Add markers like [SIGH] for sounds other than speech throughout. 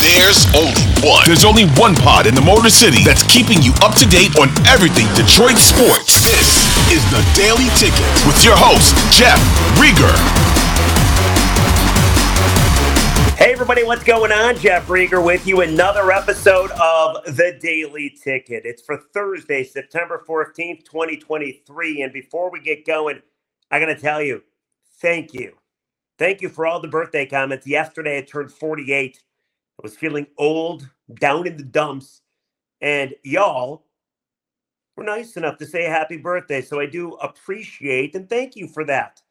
There's only one. There's only one pod in the Motor City that's keeping you up to date on everything Detroit sports. This is the Daily Ticket with your host, Jeff Riger. Hey, everybody, what's going on? Jeff Riger with you. Another episode of The Daily Ticket. It's for Thursday, September 14th, 2023. And before we get going, I got to tell you, thank you. Thank you for all the birthday comments. Yesterday, I turned 48. I was feeling old, down in the dumps. And y'all were nice enough to say happy birthday. So I do appreciate and thank you for that.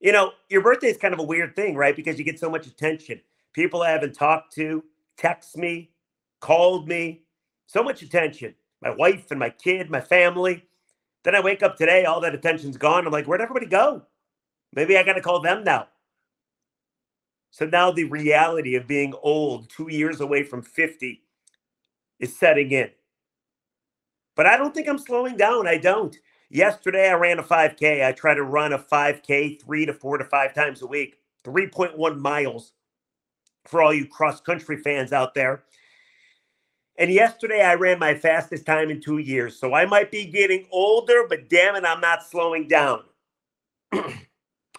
You know, your birthday is kind of a weird thing, right? Because you get so much attention. People I haven't talked to text me, called me, so much attention. My wife and my kid, my family. Then I wake up today, all that attention's gone. I'm like, where'd everybody go? Maybe I got to call them now. So now the reality of being old, two years away from 50, is setting in. But I don't think I'm slowing down. I don't. Yesterday, I ran a 5K. I try to run a 5K three to four to five times a week, 3.1 miles for all you cross country fans out there. And yesterday, I ran my fastest time in two years. So I might be getting older, but damn it, I'm not slowing down. [CLEARS THROAT]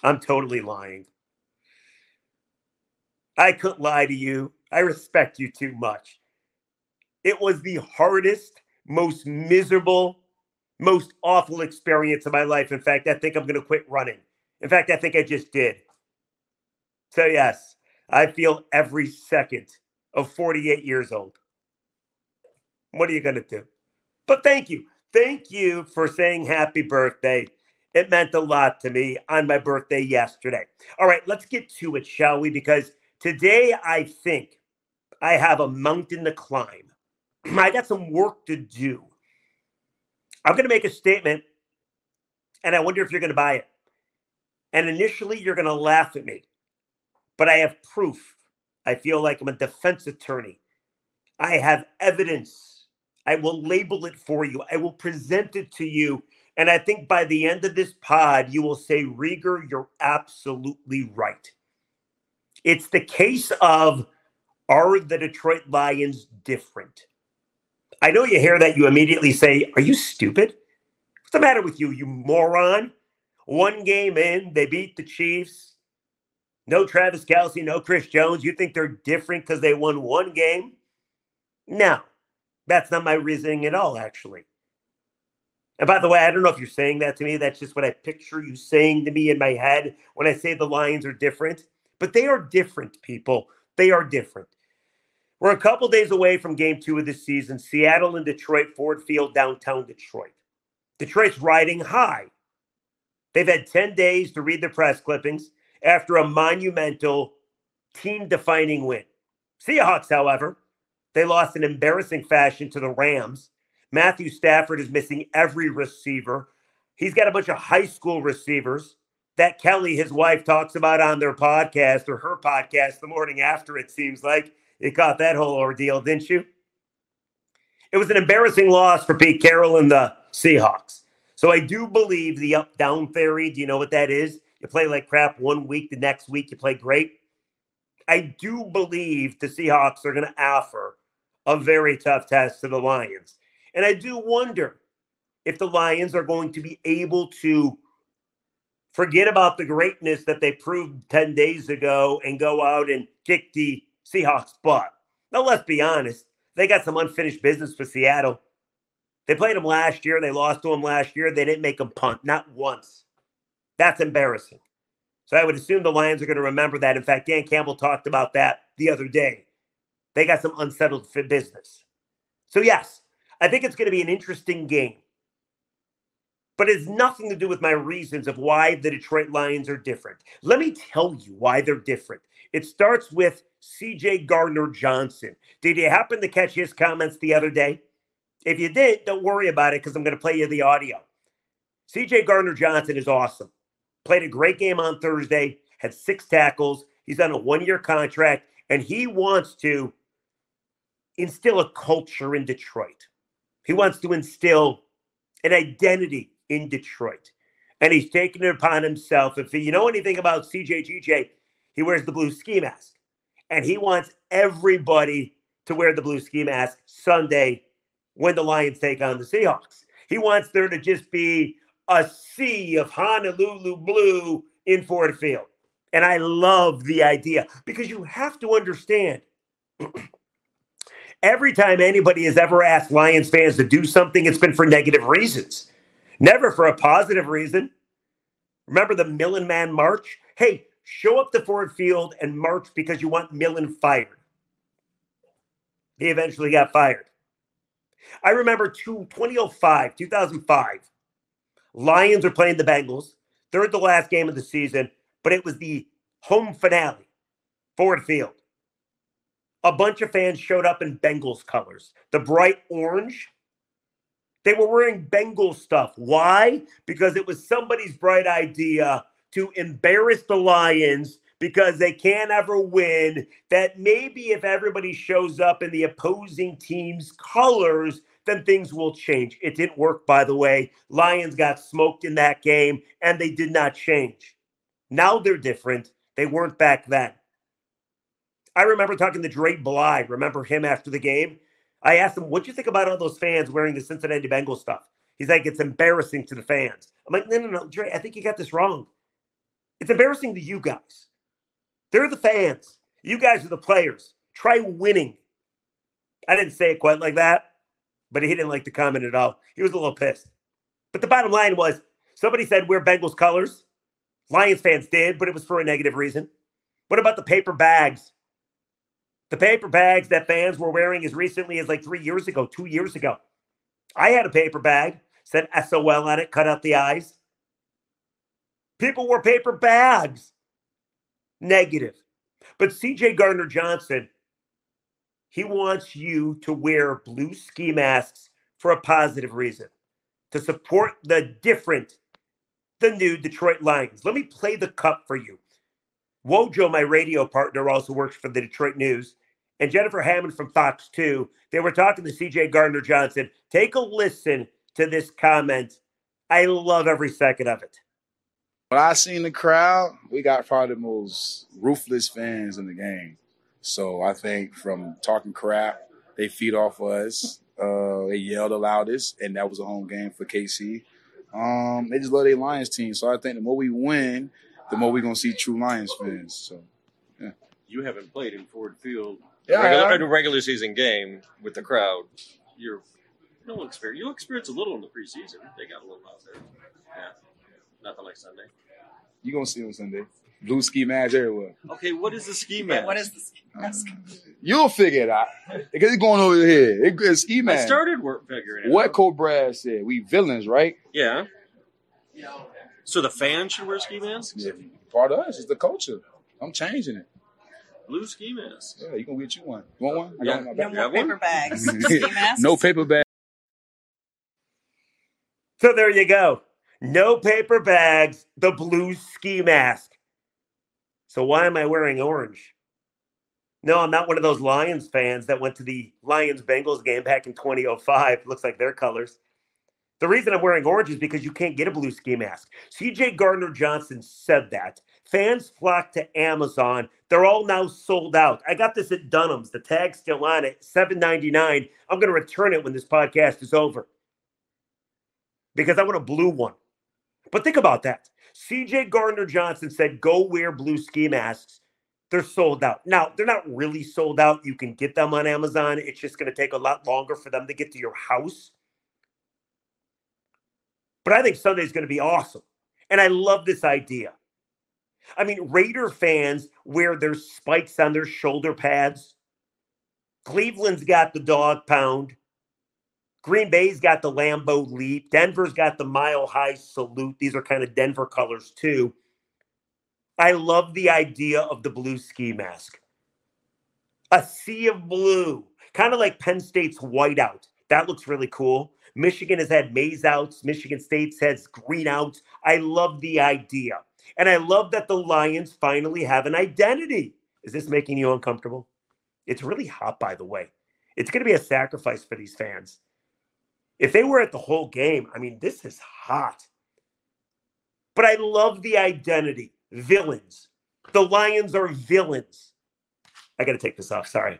I'm totally lying. I couldn't lie to you. I respect you too much. It was the hardest, most miserable, most awful experience of my life. In fact, I think I'm going to quit running. In fact, I think I just did. So, yes, I feel every second of 48 years old. What are you going to do? But thank you. Thank you for saying happy birthday. It meant a lot to me on my birthday yesterday. All right, let's get to it, shall we? Because Today, I think I have a mountain to climb. [CLEARS THROAT] I got some work to do. I'm going to make a statement, and I wonder if you're going to buy it. And initially, you're going to laugh at me, but I have proof. I feel like I'm a defense attorney. I have evidence. I will label it for you, I will present it to you. And I think by the end of this pod, you will say, Riger, you're absolutely right. It's the case of are the Detroit Lions different? I know you hear that, you immediately say, Are you stupid? What's the matter with you, you moron? One game in, they beat the Chiefs. No Travis Kelce, no Chris Jones. You think they're different because they won one game? No, that's not my reasoning at all, actually. And by the way, I don't know if you're saying that to me. That's just what I picture you saying to me in my head when I say the Lions are different but they are different, people. They are different. We're a couple days away from game two of the season Seattle and Detroit, Ford Field, downtown Detroit. Detroit's riding high. They've had 10 days to read the press clippings after a monumental team defining win. Seahawks, however, they lost in embarrassing fashion to the Rams. Matthew Stafford is missing every receiver. He's got a bunch of high school receivers that Kelly, his wife, talks about on their podcast or her podcast the morning after, it seems like. You caught that whole ordeal, didn't you? It was an embarrassing loss for Pete Carroll and the Seahawks. So I do believe the up down theory. Do you know what that is? You play like crap one week, the next week you play great. I do believe the Seahawks are going to offer a very tough test to the Lions. And I do wonder if the Lions are going to be able to forget about the greatness that they proved 10 days ago and go out and kick the Seahawks' butt. Now, let's be honest. They got some unfinished business for Seattle. They played them last year. They lost to them last year. They didn't make them punt, not once. That's embarrassing. So I would assume the Lions are going to remember that. In fact, Dan Campbell talked about that the other day. They got some unsettled business. So, yes, I think it's going to be an interesting game. But it has nothing to do with my reasons of why the Detroit Lions are different. Let me tell you why they're different. It starts with CJ Gardner Johnson. Did you happen to catch his comments the other day? If you did, don't worry about it because I'm going to play you the audio. CJ Gardner Johnson is awesome. Played a great game on Thursday, had six tackles. He's on a one year contract, and he wants to instill a culture in Detroit. He wants to instill an identity in Detroit. And he's taken it upon himself. If you know anything about CJGJ, he wears the blue ski mask. And he wants everybody to wear the blue ski mask Sunday when the Lions take on the Seahawks. He wants there to just be a sea of Honolulu blue in Ford Field. And I love the idea because you have to understand [CLEARS THROAT] every time anybody has ever asked Lions fans to do something, it's been for negative reasons, never for a positive reason. Remember the Millen Man March? Hey, show up to Ford Field and march because you want Millen fired. He eventually got fired. I remember two, 2005, 2005. Lions are playing the Bengals. Third the last game of the season, but it was the home finale, Ford Field. A bunch of fans showed up in Bengals colors, the bright orange. They were wearing Bengal stuff. Why? Because it was somebody's bright idea to embarrass the Lions because they can't ever win. That maybe if everybody shows up in the opposing team's colors, then things will change. It didn't work, by the way. Lions got smoked in that game and they did not change. Now they're different. They weren't back then. I remember talking to Dre Bly. Remember him after the game? I asked him, what do you think about all those fans wearing the Cincinnati Bengals stuff? He's like, It's embarrassing to the fans. I'm like, No, no, no, Dre, I think you got this wrong. It's embarrassing to you guys. They're the fans. You guys are the players. Try winning. I didn't say it quite like that but he didn't like the comment at all. He was a little pissed. But the bottom line was somebody said wear Bengals colors. Lions fans did, but it was for a negative reason. What about the paper bags? The paper bags that fans were wearing as recently as like three years ago, two years ago. I had a paper bag, said SOL on it, cut out the eyes. People wore paper bags. Negative. But CJ Gardner Johnson he wants you to wear blue ski masks for a positive reason to support the different, the new Detroit Lions. Let me play the cup for you. Wojo, my radio partner, also works for the Detroit News, and Jennifer Hammond from Fox 2. They were talking to CJ Gardner Johnson. Take a listen to this comment. I love every second of it. When I seen the crowd, we got probably the most ruthless fans in the game. So I think from talking crap, they feed off us. Uh, they yell the loudest, and that was a home game for KC. Um, they just love their Lions team. So I think the more we win, the more we're gonna see true Lions fans. So yeah. You haven't played in Ford Field yeah, regular, in a regular season game with the crowd. You're you'll experience you'll experience a little in the preseason. They got a little out there. Yeah. Nothing like Sunday. You gonna see them Sunday blue ski mask everywhere. Okay, what is the ski mask? what is the ski mask? Uh, you'll figure it out because it's going over here. It, it's ski mask. I started work figuring it what out. What Brad said. We villains, right? Yeah. So the fans should wear ski masks. Yeah, part of us is the culture. I'm changing it. Blue ski masks. Yeah, you can get you one. You want one? I yeah. got no more paper bags. [LAUGHS] [LAUGHS] No paper bags. So there you go. No paper bags. The blue ski mask. So why am I wearing orange? No, I'm not one of those Lions fans that went to the Lions Bengals game back in 2005. Looks like their colors. The reason I'm wearing orange is because you can't get a blue ski mask. CJ Gardner Johnson said that. Fans flock to Amazon. They're all now sold out. I got this at Dunham's. The tag's still on it, $7.99. I'm going to return it when this podcast is over because I want a blue one. But think about that. CJ Gardner Johnson said, go wear blue ski masks. They're sold out. Now, they're not really sold out. You can get them on Amazon. It's just going to take a lot longer for them to get to your house. But I think Sunday's going to be awesome. And I love this idea. I mean, Raider fans wear their spikes on their shoulder pads. Cleveland's got the dog pound. Green Bay's got the Lambeau leap. Denver's got the mile high salute. These are kind of Denver colors, too. I love the idea of the blue ski mask. A sea of blue, kind of like Penn State's whiteout. That looks really cool. Michigan has had maize outs. Michigan State has green outs. I love the idea. And I love that the Lions finally have an identity. Is this making you uncomfortable? It's really hot, by the way. It's going to be a sacrifice for these fans. If they were at the whole game, I mean, this is hot. But I love the identity. Villains. The Lions are villains. I got to take this off. Sorry.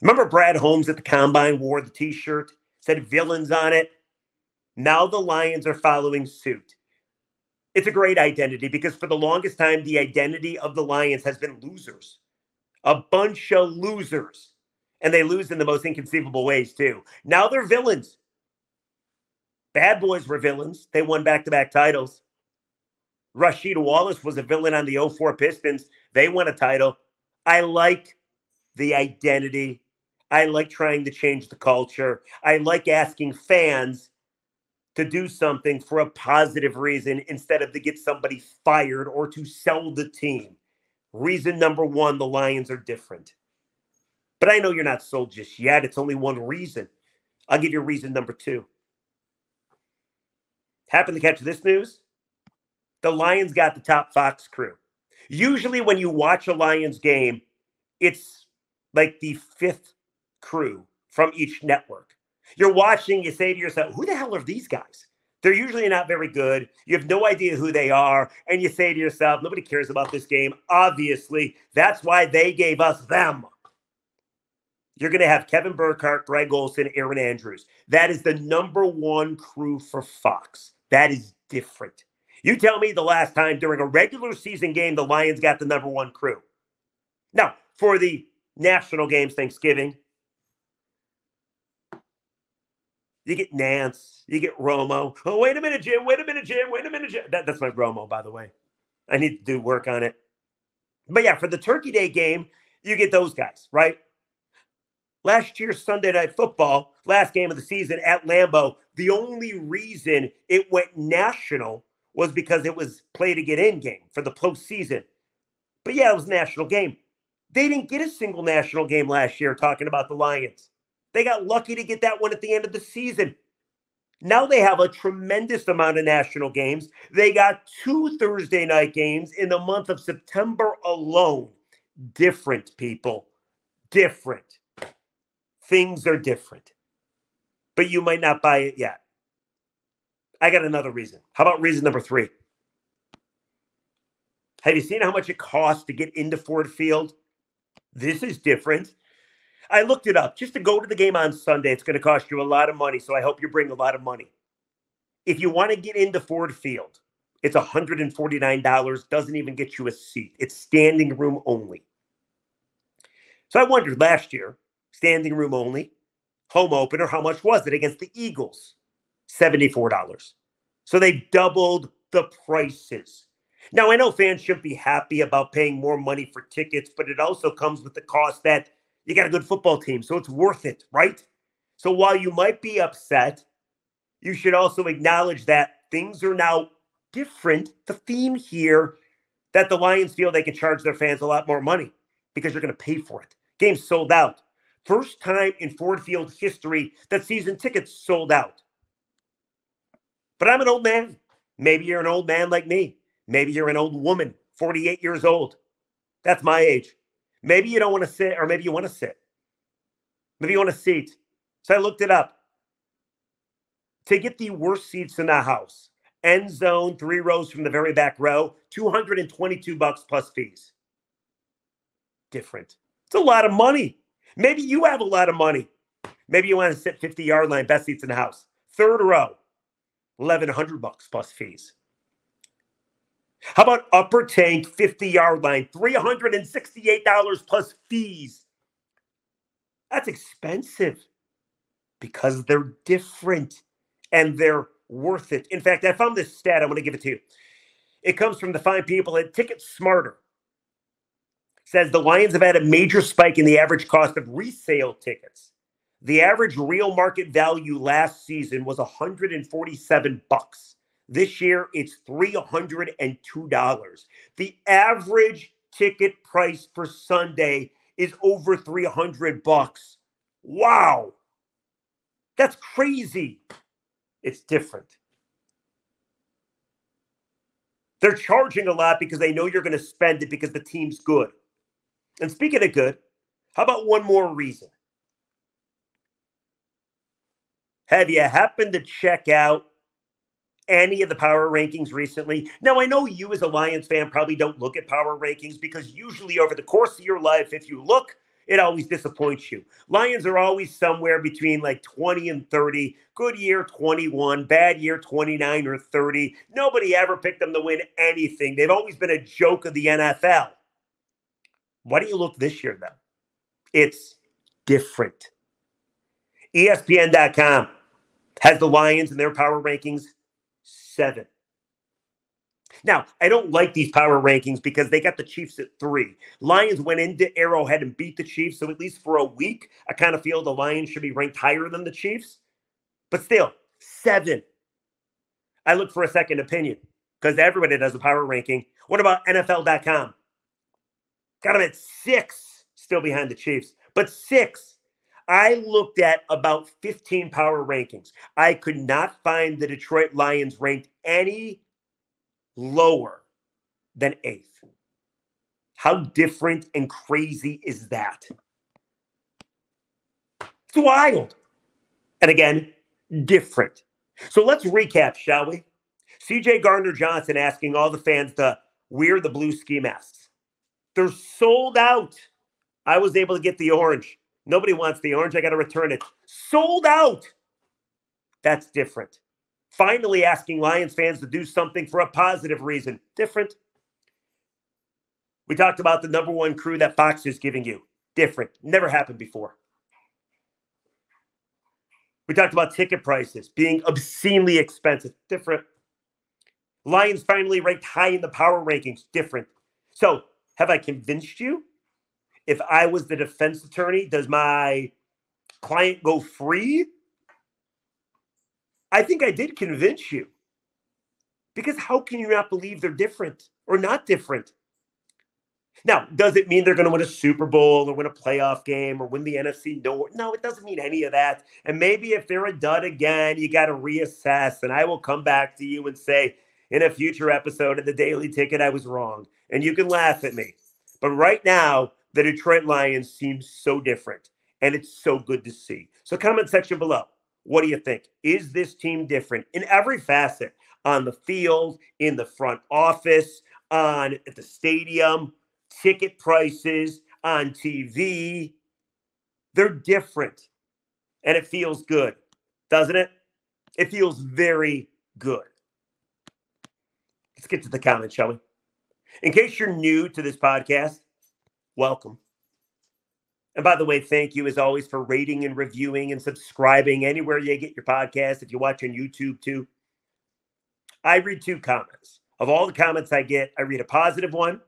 Remember Brad Holmes at the combine wore the t shirt, said villains on it? Now the Lions are following suit. It's a great identity because for the longest time, the identity of the Lions has been losers, a bunch of losers. And they lose in the most inconceivable ways, too. Now they're villains. Bad Boys were villains. They won back to back titles. Rasheed Wallace was a villain on the 04 Pistons. They won a title. I like the identity I like trying to change the culture. I like asking fans to do something for a positive reason instead of to get somebody fired or to sell the team. Reason number one the Lions are different. But I know you're not sold just yet. It's only one reason. I'll give you reason number two. Happen to catch this news? The Lions got the top Fox crew. Usually, when you watch a Lions game, it's like the fifth crew from each network. You're watching, you say to yourself, who the hell are these guys? They're usually not very good. You have no idea who they are. And you say to yourself, nobody cares about this game. Obviously, that's why they gave us them. You're going to have Kevin Burkhardt, Greg Olsen, Erin Andrews. That is the number one crew for Fox. That is different. You tell me the last time during a regular season game the Lions got the number one crew. Now, for the national games, Thanksgiving, You get Nance, you get Romo. Oh, wait a minute, Jim. Wait a minute, Jim. Wait a minute, Jim. That, that's my Romo, by the way. I need to do work on it. But yeah, for the Turkey Day game, you get those guys, right? Last year's Sunday Night Football, last game of the season at Lambeau, the only reason it went national was because it was play to get in game for the postseason. But yeah, it was a national game. They didn't get a single national game last year talking about the Lions. They got lucky to get that one at the end of the season. Now they have a tremendous amount of national games. They got two Thursday night games in the month of September alone. Different, people. Different. Things are different. But you might not buy it yet. I got another reason. How about reason number three? Have you seen how much it costs to get into Ford Field? This is different. I looked it up. Just to go to the game on Sunday, it's going to cost you a lot of money. So I hope you bring a lot of money. If you want to get into Ford Field, it's $149. Doesn't even get you a seat. It's standing room only. So I wondered last year, standing room only, home opener, how much was it against the Eagles? $74. So they doubled the prices. Now, I know fans should be happy about paying more money for tickets, but it also comes with the cost that you got a good football team, so it's worth it, right? So while you might be upset, you should also acknowledge that things are now different. The theme here that the Lions feel they can charge their fans a lot more money because you're going to pay for it. Games sold out. First time in Ford Field history that season tickets sold out. But I'm an old man. Maybe you're an old man like me. Maybe you're an old woman, 48 years old. That's my age. Maybe you don't want to sit, or maybe you want to sit. Maybe you want a seat. So I looked it up. To get the worst seats in the house, end zone, three rows from the very back row, 222 bucks plus fees. Different. It's a lot of money. Maybe you have a lot of money. Maybe you want to sit 50 yard line, best seats in the house. Third row, 1100 bucks plus fees. How about upper tank 50 yard line, $368 plus fees? That's expensive because they're different and they're worth it. In fact, I found this stat. I'm going to give it to you. It comes from the fine people at Ticket Smarter. It says the Lions have had a major spike in the average cost of resale tickets. The average real market value last season was 147 bucks. This year it's $302. The average ticket price for Sunday is over 300 bucks. Wow. That's crazy. It's different. They're charging a lot because they know you're going to spend it because the team's good. And speaking of good, how about one more reason? Have you happened to check out any of the power rankings recently? Now, I know you as a Lions fan probably don't look at power rankings because usually over the course of your life, if you look, it always disappoints you. Lions are always somewhere between like 20 and 30. Good year, 21. Bad year, 29 or 30. Nobody ever picked them to win anything. They've always been a joke of the NFL. Why do you look this year, though? It's different. ESPN.com has the Lions in their power rankings seven. Now, I don't like these power rankings because they got the Chiefs at three. Lions went into Arrowhead and beat the Chiefs. So, at least for a week, I kind of feel the Lions should be ranked higher than the Chiefs. But still, seven. I look for a second opinion because everybody does a power ranking. What about NFL.com? Got them at six, still behind the Chiefs, but six. I looked at about 15 power rankings. I could not find the Detroit Lions ranked any lower than eighth. How different and crazy is that? It's wild. And again, different. So let's recap, shall we? CJ Gardner Johnson asking all the fans to wear the blue ski masks. They're sold out. I was able to get the orange. Nobody wants the orange. I got to return it. Sold out. That's different. Finally, asking Lions fans to do something for a positive reason. Different. We talked about the number one crew that Fox is giving you. Different. Never happened before. We talked about ticket prices being obscenely expensive. Different. Lions finally ranked high in the power rankings. Different. So, have I convinced you? If I was the defense attorney, does my client go free? I think I did convince you. Because how can you not believe they're different or not different? Now, does it mean they're going to win a Super Bowl or win a playoff game or win the NFC North? No, it doesn't mean any of that. And maybe if they're a dud again, you got to reassess. And I will come back to you and say in a future episode of the Daily Ticket, I was wrong. And you can laugh at me. But right now, the Detroit Lions seem so different, and it's so good to see. So, comment section below. What do you think? Is this team different in every facet? On the field, in the front office, on at the stadium, ticket prices, on TV. They're different. And it feels good, doesn't it? It feels very good. Let's get to the comments, shall we? In case you're new to this podcast, welcome. And by the way, thank you as always for rating and reviewing and subscribing anywhere you get your podcast. If you watch on YouTube too, I read two comments. Of all the comments I get, I read a positive one,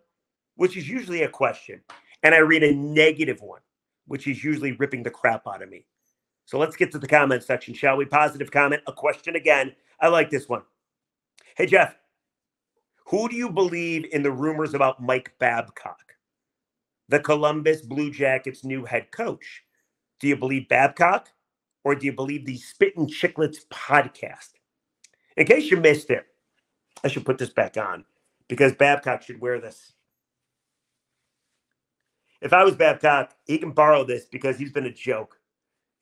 which is usually a question, and I read a negative one, which is usually ripping the crap out of me. So let's get to the comment section, shall we? Positive comment, a question again. I like this one. Hey, Jeff, who do you believe in the rumors about Mike Babcock, the Columbus Blue Jackets' new head coach? Do you believe Babcock or do you believe the Spittin' Chicklets podcast? In case you missed it, I should put this back on because Babcock should wear this. If I was Babcock, he can borrow this because he's been a joke.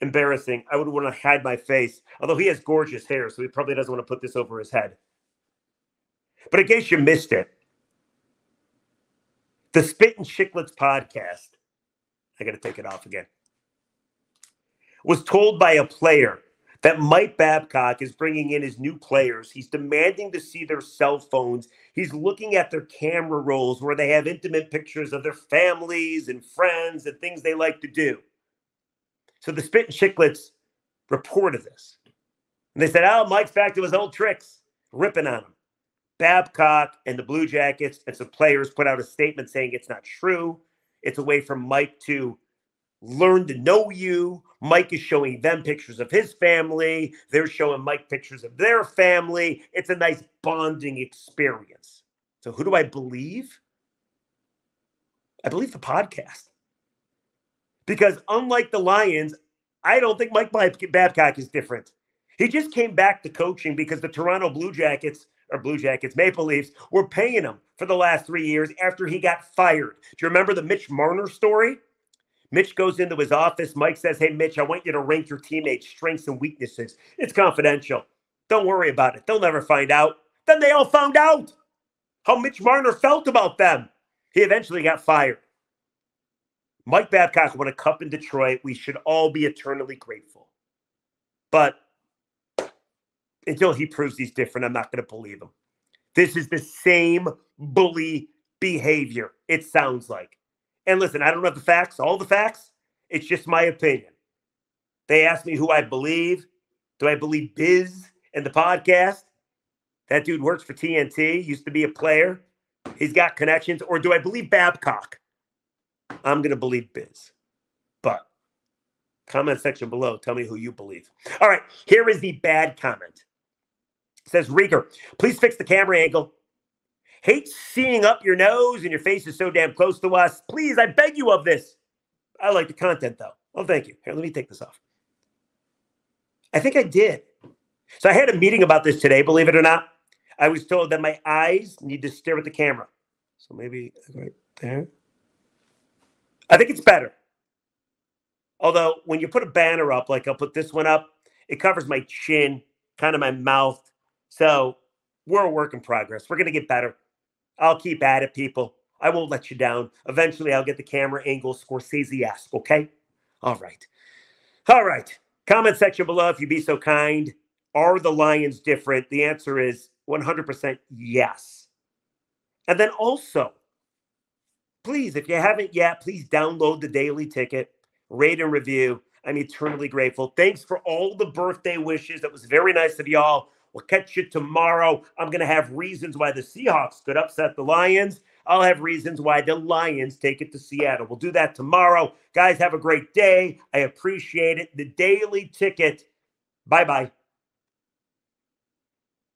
Embarrassing. I would want to hide my face, although he has gorgeous hair, so he probably doesn't want to put this over his head. But in case you missed it, the Spittin' Chicklets podcast, I got to take it off again, was told by a player that Mike Babcock is bringing in his new players. He's demanding to see their cell phones. He's looking at their camera rolls where they have intimate pictures of their families and friends and things they like to do. So the Spittin' Chicklets reported this. And they said, oh, Mike's back to his old tricks, ripping on him. Babcock and the Blue Jackets and some players put out a statement saying it's not true. It's a way for Mike to learn to know you. Mike is showing them pictures of his family. They're showing Mike pictures of their family. It's a nice bonding experience. So, who do I believe? I believe the podcast. Because unlike the Lions, I don't think Mike Babcock is different. He just came back to coaching because the Toronto Blue Jackets or Blue Jackets, Maple Leafs were paying him for the last three years after he got fired. Do you remember the Mitch Marner story? Mitch goes into his office. Mike says, Hey, Mitch, I want you to rank your teammates' strengths and weaknesses. It's confidential. Don't worry about it. They'll never find out. Then they all found out how Mitch Marner felt about them. He eventually got fired. Mike Babcock won a cup in Detroit. We should all be eternally grateful. But until he proves he's different, I'm not going to believe him. This is the same bully behavior, it sounds like. And listen, I don't know the facts, all the facts. It's just my opinion. They asked me who I believe. Do I believe Biz and the podcast? That dude works for TNT, used to be a player. He's got connections. Or do I believe Babcock? I'm going to believe Biz. But comment section below, tell me who you believe. All right, here is the bad comment. Says Riger, please fix the camera angle. Hate seeing up your nose and your face is so damn close to us. Please, I beg you of this. I like the content though. Oh, thank you. Here, let me take this off. I think I did. So I had a meeting about this today, believe it or not. I was told that my eyes need to stare at the camera. So maybe right there. I think it's better. Although when you put a banner up, like I'll put this one up, it covers my chin, kind of my mouth. So we're a work in progress. We're going to get better. I'll keep at it, people. I won't let you down. Eventually, I'll get the camera angle Scorsese esque, okay? All right. All right. Comment section below if you be so kind. Are the Lions different? The answer is 100% yes. And then also, please, if you haven't yet, please download the daily ticket, rate and review. I'm eternally grateful. Thanks for all the birthday wishes. That was very nice of y'all. We'll catch you tomorrow. I'm going to have reasons why the Seahawks could upset the Lions. I'll have reasons why the Lions take it to Seattle. We'll do that tomorrow. Guys, have a great day. I appreciate it. The daily ticket. Bye bye.